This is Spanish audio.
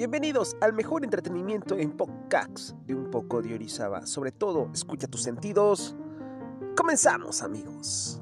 Bienvenidos al mejor entretenimiento en podcast de un poco de Orizaba. Sobre todo, escucha tus sentidos. Comenzamos, amigos.